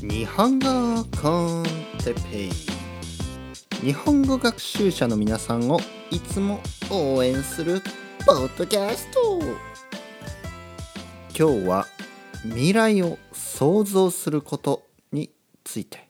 日本語コンテペイ。日本語学習者の皆さんをいつも応援するポッドキャスト。今日は未来を想像することについて。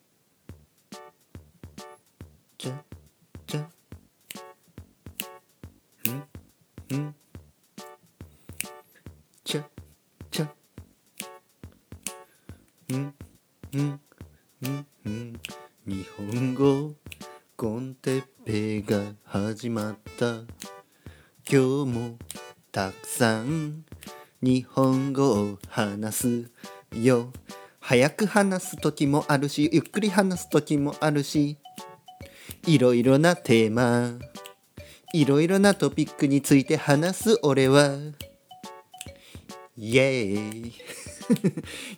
始まった。今日もたくさん日本語を話すよ。早く話す時もあるしゆっくり話す時もあるしいろいろなテーマいろいろなトピックについて話す俺は。イエーイ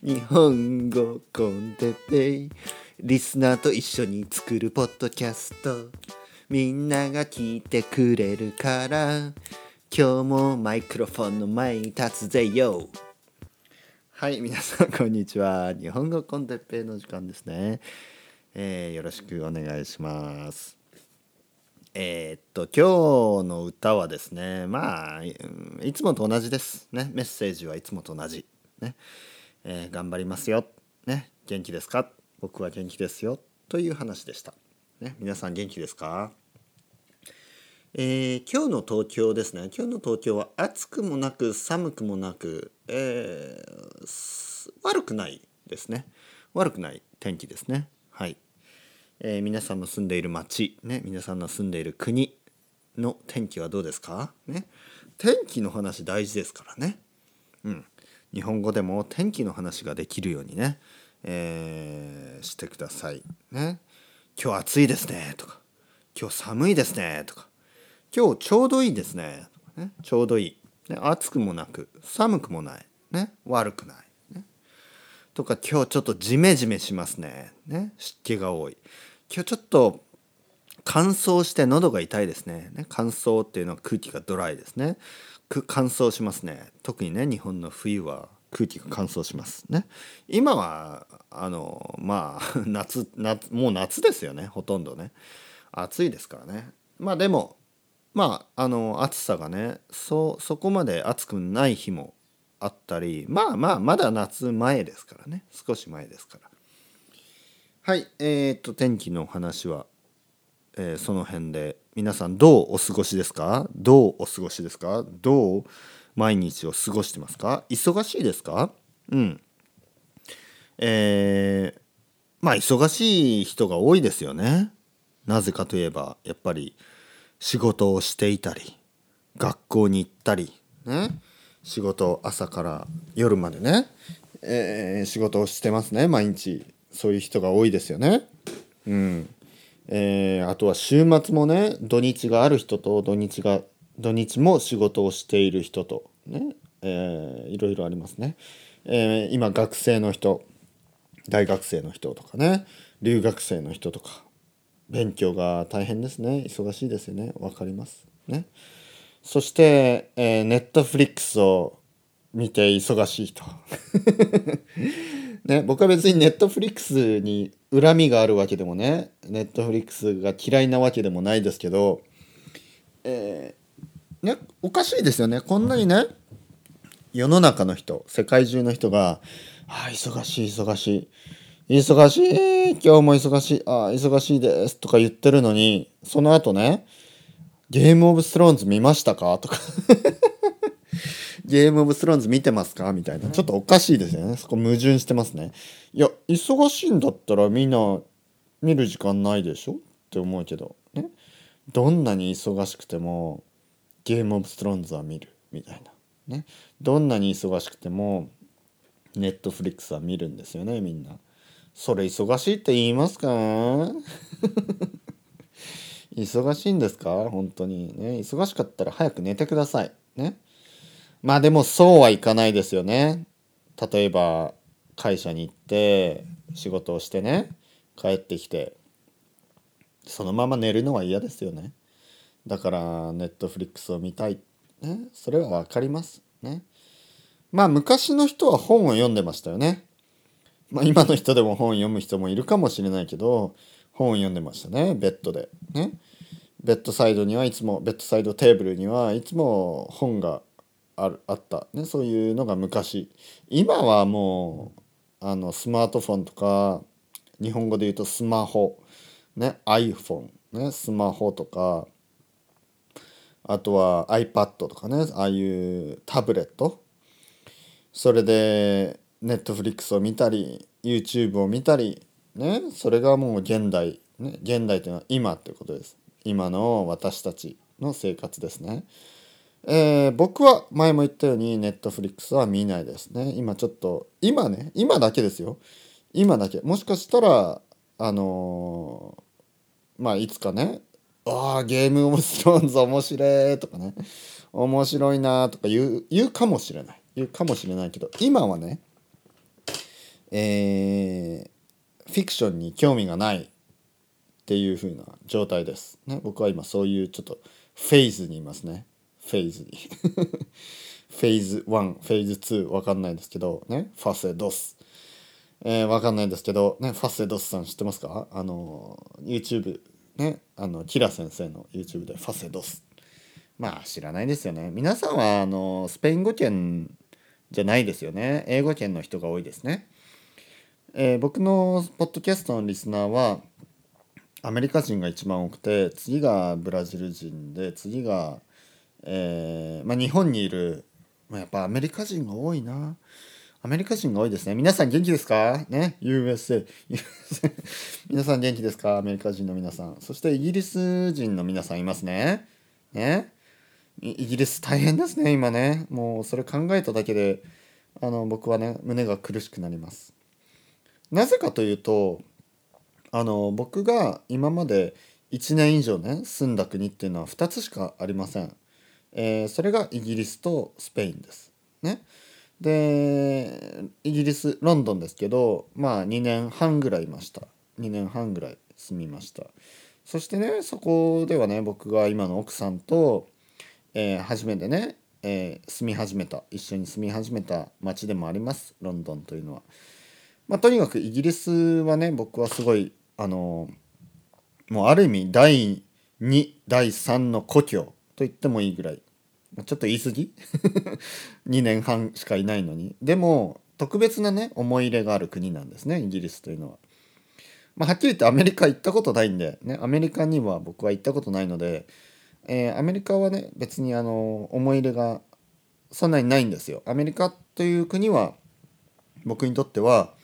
日本語コンテペイ。リスナーと一緒に作るポッドキャスト。みんなが聞いてくれるから。今日もマイクロフォンの前に立つぜよ。はい皆さんこんにちは。日本語コンテッペイの時間ですね、えーよろしくお願いします。えーっと今日の歌はですねまあいつもと同じですね。メッセージはいつもと同じ。ね、えー頑張りますよ。ね。元気ですか？僕は元気ですよ。という話でした。ね皆さん元気ですか？えー今日の東京ですね。今日の東京は暑くもなく寒くもなく、えー悪くないですね。悪くない天気ですね。はい、えー皆さんの住んでいる町ね皆さんの住んでいる国の天気はどうですか？ね。天気の話大事ですからね。うん。日本語でも天気の話ができるようにね、えーしてください。ね。今日暑いですねとか。今日寒いですねとか。今日ちょうどいいですねとかね。ちょうどいい、ね、暑くもなく寒くもない、ね、悪くない、ね、とか今日ちょっとジメジメしますね。ね湿気が多い。今日ちょっと乾燥して喉が痛いですね。ね乾燥っていうのは空気がドライですね。乾燥しますね。特にね日本の冬は。空気が乾燥しますね。今はあのまあ 夏夏もう夏ですよねほとんどね。暑いですからね。まあでもまああの暑さがねそそこまで暑くない日もあったりまあまあまだ夏前ですからね。少し前ですから。はいえー、っと天気の話はえーその辺で皆さんどうお過ごしですか？どうお過ごしですか？どう毎日を過ごしてますか？忙しいですか？うん。えーまあ忙しい人が多いですよね。なぜかといえばやっぱり仕事をしていたり学校に行ったりね。仕事朝から夜までね、えー仕事をしてますね。毎日そういう人が多いですよね。うん。えーあとは週末もね土日がある人と土日が土日も仕事をしている人とね、えーいろいろありますね、えー今学生の人大学生の人とかね留学生の人とか勉強が大変ですね。忙しいですよね。わかりますね。そして、え、ネットフリックスを見て忙しい人 ね、僕は別にネットフリックスに恨みがあるわけでもねネットフリックスが嫌いなわけでもないですけど、えーね、おかしいですよねこんなにね世の中の人世界中の人が「あ忙しい忙しい忙しい今日も忙しいあ忙しいです」とか言ってるのにその後ね「ゲームオブスローンズ見ましたか?」とかゲームオブスローンズ見てますか？みたいな。ちょっとおかしいですよね。そこ矛盾してますね。いや、忙しいんだったらみんな見る時間ないでしょ？って思うけど、ね。どんなに忙しくてもゲームオブストローンズは見るみたいな。ね。どんなに忙しくてもネットフリックスは見るんですよね、みんな。それ忙しいって言いますか？忙しいんですか？本当にね。忙しかったら早く寝てください。ね。まあでもそうはいかないですよね。例えば会社に行って仕事をしてね帰ってきてそのまま寝るのは嫌ですよね。だからネットフリックスを見たい、ね、それはわかりますね。まあ昔の人は本を読んでましたよね。まあ、今の人でも本を読む人もいるかもしれないけど本を読んでましたね。ベッドで。ね？ベッドサイドにはいつもベッドサイドテーブルにはいつも本があるあった、ね、そういうのが昔。今はもうあのスマートフォンとか日本語で言うとスマホ。ね？iPhone ね？スマホとかあとは iPad とかねああいうタブレットそれで Netflix を見たり YouTube を見たりねそれがもう現代、ね、現代というのは今っていうことです今の私たちの生活ですね。えー、僕は前も言ったようにネットフリックスは見ないですね。今ちょっと今ね今だけですよ。今だけもしかしたらあのー、まあいつかねああゲームオブスローンズ面白いとかね面白いなとか言う言うかもしれない言うかもしれないけど今はねえー、フィクションに興味がないっていう風な状態です。ね、僕は今そういうちょっとフェーズにいますね。フェーズに。フェーズ1、フェーズ2わかんないですけど、ね、ファセドス。えー、わかんないですけど、ね、ファセドスさん知ってますか？あの、YouTube、ね、あの、キラ先生の YouTube でファセドス。まあ知らないですよね。皆さんはあのスペイン語圏じゃないですよね。英語圏の人が多いですね。えー、僕のポッドキャストのリスナーはアメリカ人が一番多くて次がブラジル人で次が、えーまあ、日本にいる、まあ、やっぱアメリカ人が多いなアメリカ人が多いですね。皆さん元気ですか？ね？USA 皆さん元気ですか？アメリカ人の皆さん。そしてイギリス人の皆さんいますね。ね？イギリス大変ですね今ね。もうそれ考えただけであの僕はね胸が苦しくなります。なぜかというとあの僕が今まで1年以上ね住んだ国っていうのは2つしかありません。えー、それがイギリスとスペインです。ね？でイギリスロンドンですけどまあ2年半ぐらいいました。2年半ぐらい住みました。そしてねそこではね僕が今の奥さんと、えー、初めてね、えー、住み始めた一緒に住み始めた町でもありますロンドンというのは。まあ、とにかくイギリスはね僕はすごいあのもうある意味第2第3の故郷と言ってもいいぐらいちょっと言い過ぎ？2年半しかいないのにでも特別なね思い入れがある国なんですねイギリスというのは。まあ、はっきり言ってアメリカ行ったことないんで、ね、アメリカには僕は行ったことないので、えー、アメリカはね別にあの思い入れがそんなにないんですよ。アメリカという国は僕にとっては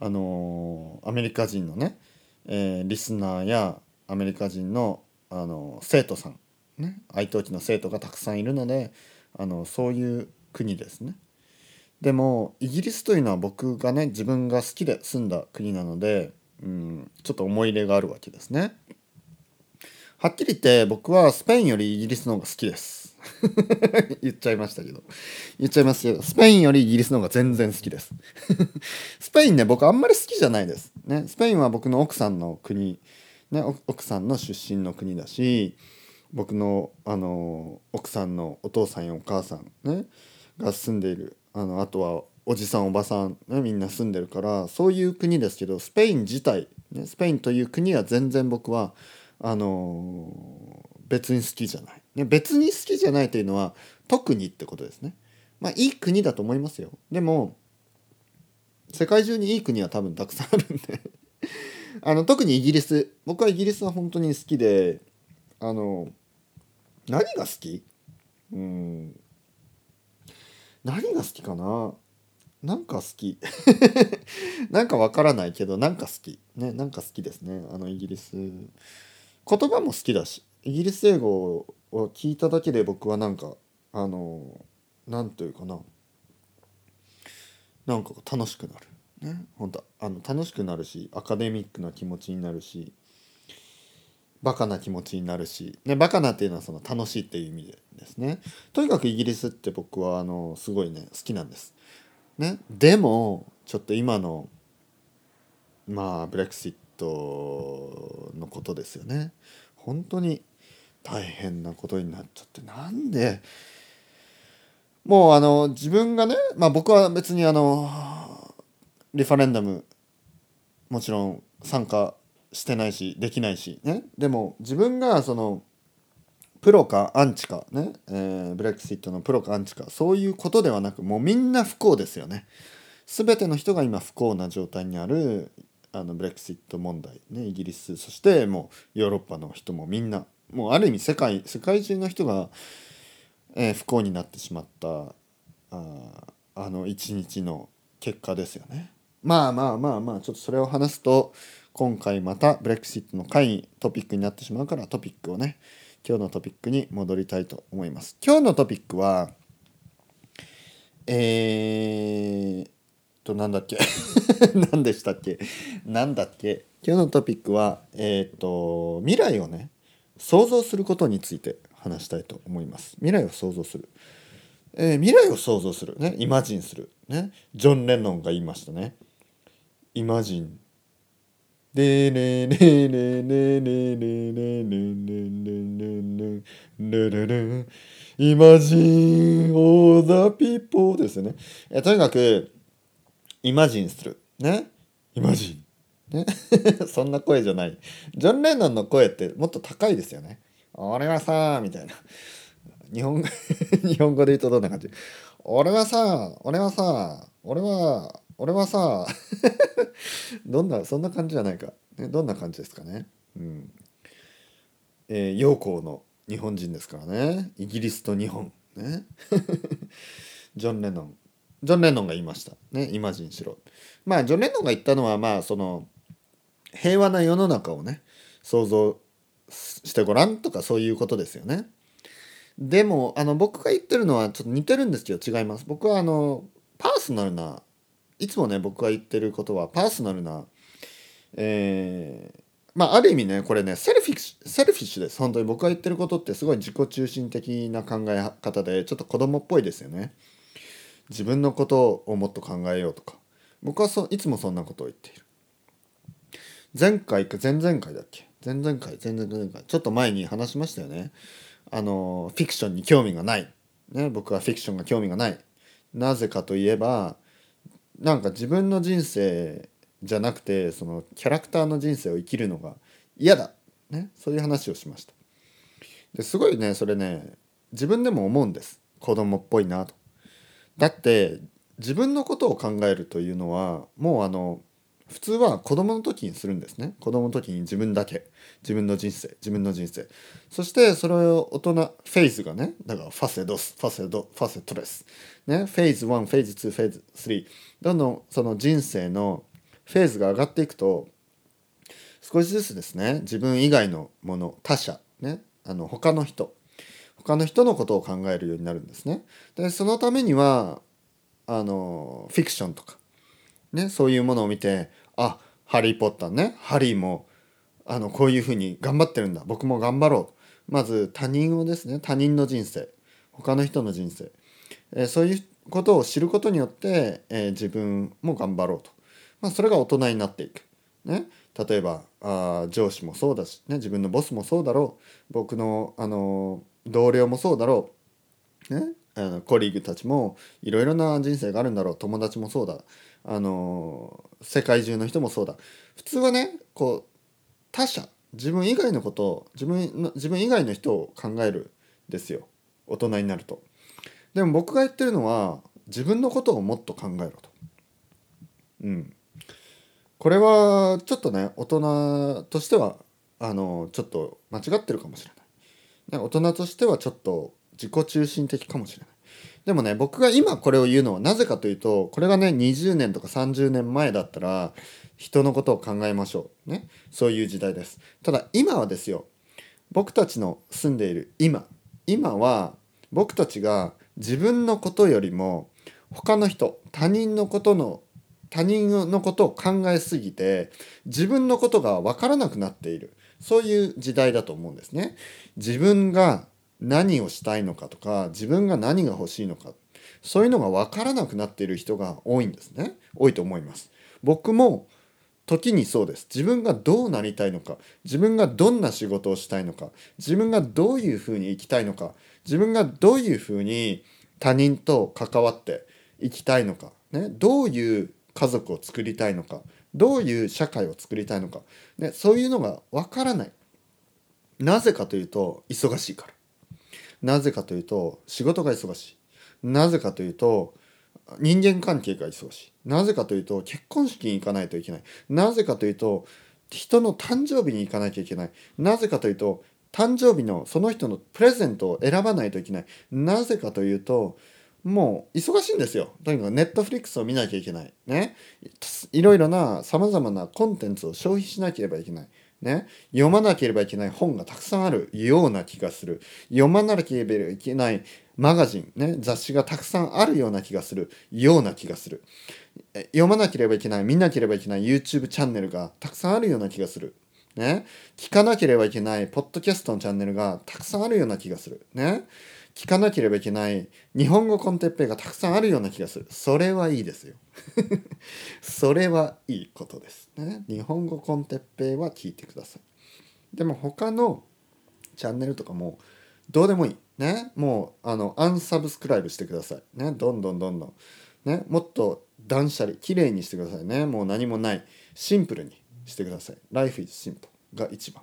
あのー、アメリカ人のねえー、リスナーやアメリカ人のあの生徒さん、ね、愛登記の生徒がたくさんいるのであのそういう国ですね。でもイギリスというのは僕がね自分が好きで住んだ国なので、うん、ちょっと思い入れがあるわけですね。はっきり言って僕はスペインよりイギリスの方が好きです。言っちゃいましたけど。言っちゃいますけど、スペインよりイギリスの方が全然好きです。スペインね、僕あんまり好きじゃないです。ね、スペインは僕の奥さんの国、ね、奥さんの出身の国だし、僕のあの奥さんのお父さんやお母さん、ね、が住んでいるあのあとはおじさんおばさん、ね、みんな住んでるからそういう国ですけどスペイン自体、ね、スペインという国は全然僕はあの別に好きじゃない、ね、別に好きじゃないというのは特にってことですね。まあいい国だと思いますよ。でも世界中にいい国は多分たくさんあるんで。あの特にイギリス。僕はイギリスは本当に好きであの何が好き？うん。何が好きかな？なんか好き。なんかわからないけどなんか好き。ねなんか好きですね。あのイギリス。言葉も好きだし。イギリス英語を聞いただけで僕はなんかあの何というかな。なんか楽しくなる。ね本当あの楽しくなるしアカデミックな気持ちになるし。バカな気持ちになるし、ね、バカなっていうのはその楽しいっていう意味でですね。とにかくイギリスって僕はあのすごいね好きなんです。ね、でもちょっと今のまあブレクシットのことですよね。本当に大変なことになっちゃって。なんでもうあの自分がねまあ僕は別にあのリファレンダムもちろん参加してないしできないしね。でも自分がそのプロかアンチかね、えー、ブレクシットのプロかアンチかそういうことではなくもうみんな不幸ですよね。全ての人が今不幸な状態にあるあのブレクシット問題ね。イギリスそしてもうヨーロッパの人もみんなもうある意味世界世界中の人が、えー、不幸になってしまったああの一日の結果ですよね。まあまあまあまあちょっとそれを話すと今回またブレクシットの会にトピックになってしまうからトピックをね今日のトピックに戻りたいと思います。今日のトピックはえー、と何だっけ？何でしたっけ？何だっけ？今日のトピックはえっ、ー、と未来をね想像することについて話したいと思います。未来を想像する。えー、未来を想像するねイマジンするねジョン・レノンが言いましたね。イマジンでれれれれれれれれれれれれれイマジンオーザピーポーですよね。えとにかくイマジンするねイマジンねそんな声じゃないジョン・レノンの声ってもっと高いですよね俺はさみたいな日本日本語で言うとどんな感じ俺はさ俺はさ俺は俺はさ どんなそんな感じじゃないか、ね、どんな感じですかね。うん。えー、陽光の日本人ですからね。イギリスと日本。ね。ジョン・レノン。ジョン・レノンが言いました。ねイマジンしろ。まあジョン・レノンが言ったのはまあその平和な世の中をね想像してごらんとかそういうことですよね。でもあの僕が言ってるのはちょっと似てるんですけど違います。僕はあのパーソナルないつもね僕が言ってることはパーソナルなえー、まあある意味ねこれね selfish selfish です。本当に僕が言ってることってすごい自己中心的な考え方でちょっと子供っぽいですよね。自分のことをもっと考えようとか。僕はそいつもそんなことを言っている。前回か前々回だっけ？前々回前々回ちょっと前に話しましたよね。あのフィクションに興味がない、ね、僕はフィクションが興味がない。なぜかといえばなんか自分の人生じゃなくてそのキャラクターの人生を生きるのが嫌だ、ね、そういう話をしました。ですごいねそれね自分でも思うんです。子供っぽいなと。だって自分のことを考えるというのはもうあの普通は子供の時にするんですね。子供の時に自分だけ。自分の人生。自分の人生。そしてそれを大人フェーズがねだからファセドス。ファセドファセトレス。ねフェーズ1フェーズ2フェーズ3どんどんその人生のフェーズが上がっていくと少しずつですね自分以外のもの他者ねあの他の人。他の人のことを考えるようになるんですね。でそのためにはあのフィクションとか、ね、そういうものを見てあハリー・ポッターねハリーもあのこういうふうに頑張ってるんだ。僕も頑張ろう。まず他人をですね他人の人生。他の人の人生、えー、そういうことを知ることによって、えー、自分も頑張ろうと、まあ、それが大人になっていく。ね、例えばあ上司もそうだし、ね、自分のボスもそうだろう。僕の、あの同僚もそうだろう、ね、あのコリーグたちもいろいろな人生があるんだろう。友達もそうだ。あの世界中の人もそうだ普通はねこう他者自分以外のことを自分の自分以外の人を考えるんですよ大人になると。でも僕が言ってるのは自分のことをもっと考えろと。うん。これはちょっとね大人としてはあのちょっと間違ってるかもしれない。大人としてはちょっと自己中心的かもしれない。でもね僕が今これを言うのはなぜかというとこれがね20年とか30年前だったら人のことを考えましょう。ね。そういう時代です。ただ今はですよ。僕たちの住んでいる今。今は僕たちが自分のことよりも他の人他人のことの他人のことを考えすぎて自分のことが分からなくなっている。そういう時代だと思うんですね。自分が何をしたいのかとか自分が何が欲しいのかそういうのが分からなくなっている人が多いんですね。多いと思います。僕も時にそうです。自分がどうなりたいのか自分がどんな仕事をしたいのか自分がどういうふうに生きたいのか自分がどういうふうに他人と関わっていきたいのか、ね、どういう家族を作りたいのかどういう社会を作りたいのか、ね、そういうのがわからない。なぜかというと忙しいから。なぜかというと仕事が忙しい。なぜかというと人間関係が忙しい。なぜかというと結婚式に行かないといけない。なぜかというと人の誕生日に行かなきゃいけない。なぜかというと誕生日のその人のプレゼントを選ばないといけない。なぜかというともう忙しいんですよ。とにかくネットフリックスを見なきゃいけない。ね。いろいろなさまざまなコンテンツを消費しなければいけない。ね、読まなければいけない本がたくさんあるような気がする。読まなければいけないマガジン、ね、雑誌がたくさんあるような気がするような気がする。読まなければいけない見なければいけない YouTube チャンネルがたくさんあるような気がする。ね、聞かなければいけないポッドキャストのチャンネルがたくさんあるような気がする。ね、聞かなければいけない日本語コンテッペイがたくさんあるような気がする。それはいいですよ。それはいいことです。ね、日本語コンテッペイは聞いてください。でも他のチャンネルとかもどうでもいい。ね、もうあのアンサブスクライブしてください。ね、どんどんどんどん。ね、もっと断捨離、きれいにしてくださいね。もう何もない。シンプルに。してください。Life is simple が一番。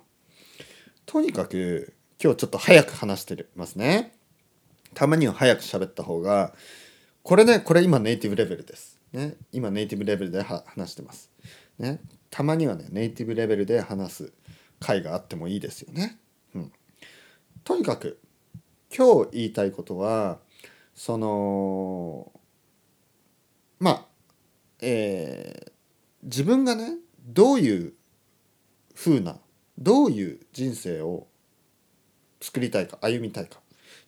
とにかく今日ちょっと早く話してますね。たまには早く喋った方が、これね、これ今ネイティブレベルです。ね、今ネイティブレベルで話してます。ね、たまにはね、ネイティブレベルで話す回があってもいいですよね。うん、とにかく今日言いたいことはそのまあえー、自分がねどういう風などういう人生を作りたいか歩みたいか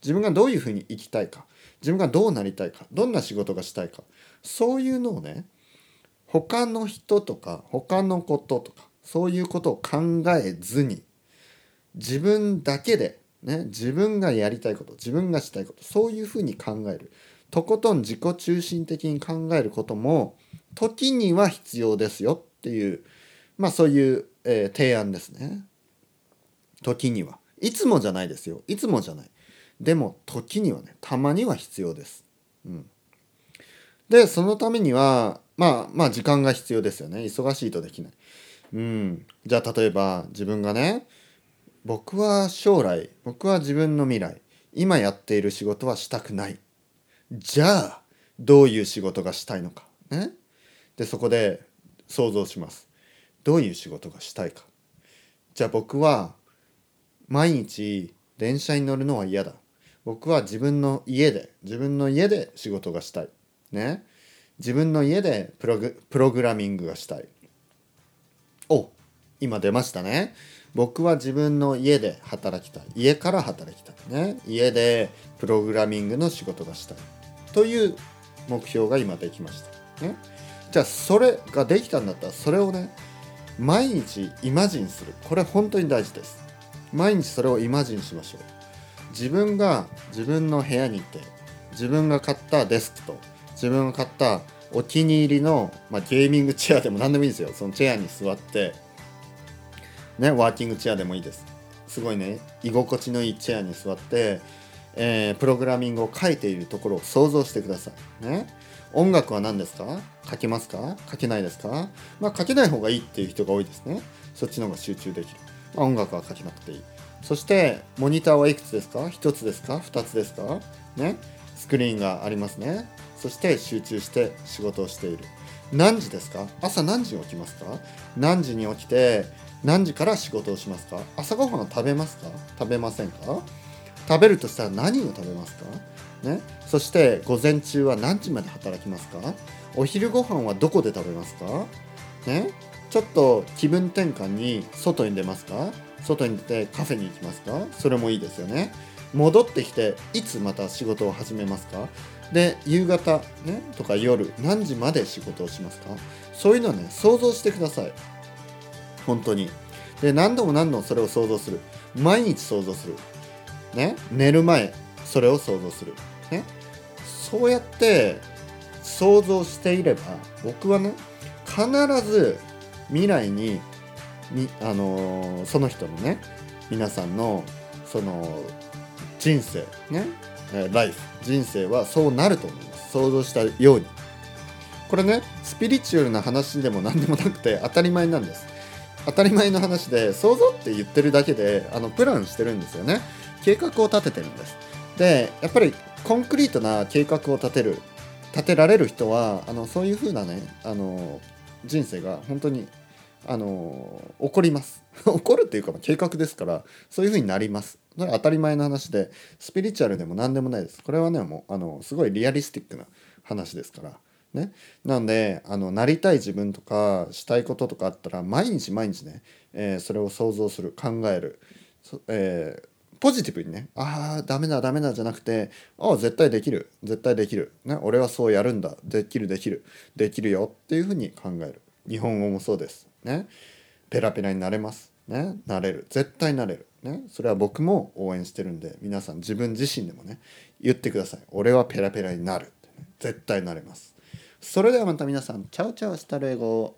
自分がどういうふうに生きたいか自分がどうなりたいかどんな仕事がしたいかそういうのをね他の人とか他のこととかそういうことを考えずに自分だけで、ね、自分がやりたいこと自分がしたいことそういうふうに考えるとことん自己中心的に考えることも時には必要ですよっていうまあそういう、えー、提案ですね。時には。いつもじゃないですよ。いつもじゃない。でも時にはねたまには必要です。うん、でそのためにはまあまあ時間が必要ですよね。忙しいとできない。うん、じゃあ例えば自分がね僕は将来僕は自分の未来今やっている仕事はしたくない。じゃあどういう仕事がしたいのか。ね、でそこで想像しますどういう仕事がしたいかじゃあ僕は毎日電車に乗るのは嫌だ僕は自分の家で自分の家で仕事がしたい。ね。自分の家でプログプログラミングがしたい。お今出ましたね。僕は自分の家で働きたい。家から働きたい。ね。家でプログラミングの仕事がしたい。という目標が今できました。ね。じゃあそれができたんだったらそれをね毎日イマジンする。これ本当に大事です。毎日それをイマジンしましょう。自分が自分の部屋にいて自分が買ったデスクと自分が買ったお気に入りの、まあ、ゲーミングチェアでも何でもいいですよ。そのチェアに座ってねワーキングチェアでもいいです。すごいね居心地のいいチェアに座って、えー、プログラミングを書いているところを想像してください。ね。音楽は何ですか？書けますか？書けないですか？まあ書けない方がいいっていう人が多いですね。そっちの方が集中できる。まあ、音楽は書けなくていい。そしてモニターはいくつですか ?1 つですか ?2 つですか？ね？スクリーンがありますね。そして集中して仕事をしている。何時ですか？朝何時に起きますか？何時に起きて何時から仕事をしますか？朝ごはんを食べますか？食べませんか？食べるとしたら何を食べますか？ね、そして午前中は何時まで働きますか？お昼ご飯はどこで食べますか、ね、ちょっと気分転換に外に出ますか？外に出てカフェに行きますか？それもいいですよね。戻ってきていつまた仕事を始めますか？で夕方、ね、とか夜何時まで仕事をしますか？そういうのね想像してください。本当に。で何度も何度もそれを想像する。毎日想像する。ね寝る前それを想像する。ね、そうやって想像していれば僕はね必ず未来にみ、あのー、その人のね皆さんのその人生ねライフ人生はそうなると思います。想像したように。これねスピリチュアルな話でも何でもなくて当たり前なんです。当たり前の話で想像って言ってるだけであのプランしてるんですよね。計画を立ててるんです。でやっぱりコンクリートな計画を立てる立てられる人はあのそういう風なねあの人生が本当にあの起こります。起こるっていうか計画ですからそういう風になります。それは当たり前の話でスピリチュアルでも何でもないです。これはねもうあのすごいリアリスティックな話ですから。ね。なんであのなりたい自分とかしたいこととかあったら毎日毎日ね、えーそれを想像する考える、えーポジティブにねああダメだダメだじゃなくてああ絶対できる絶対できる、ね、俺はそうやるんだできるできるできるよっていうふうに考える。日本語もそうです。ね。ペラペラになれます。ね。なれる。絶対なれる。ね。それは僕も応援してるんで皆さん自分自身でもね言ってください。俺はペラペラになるね。絶対なれます。それではまた皆さんチャウチャウスタルエゴ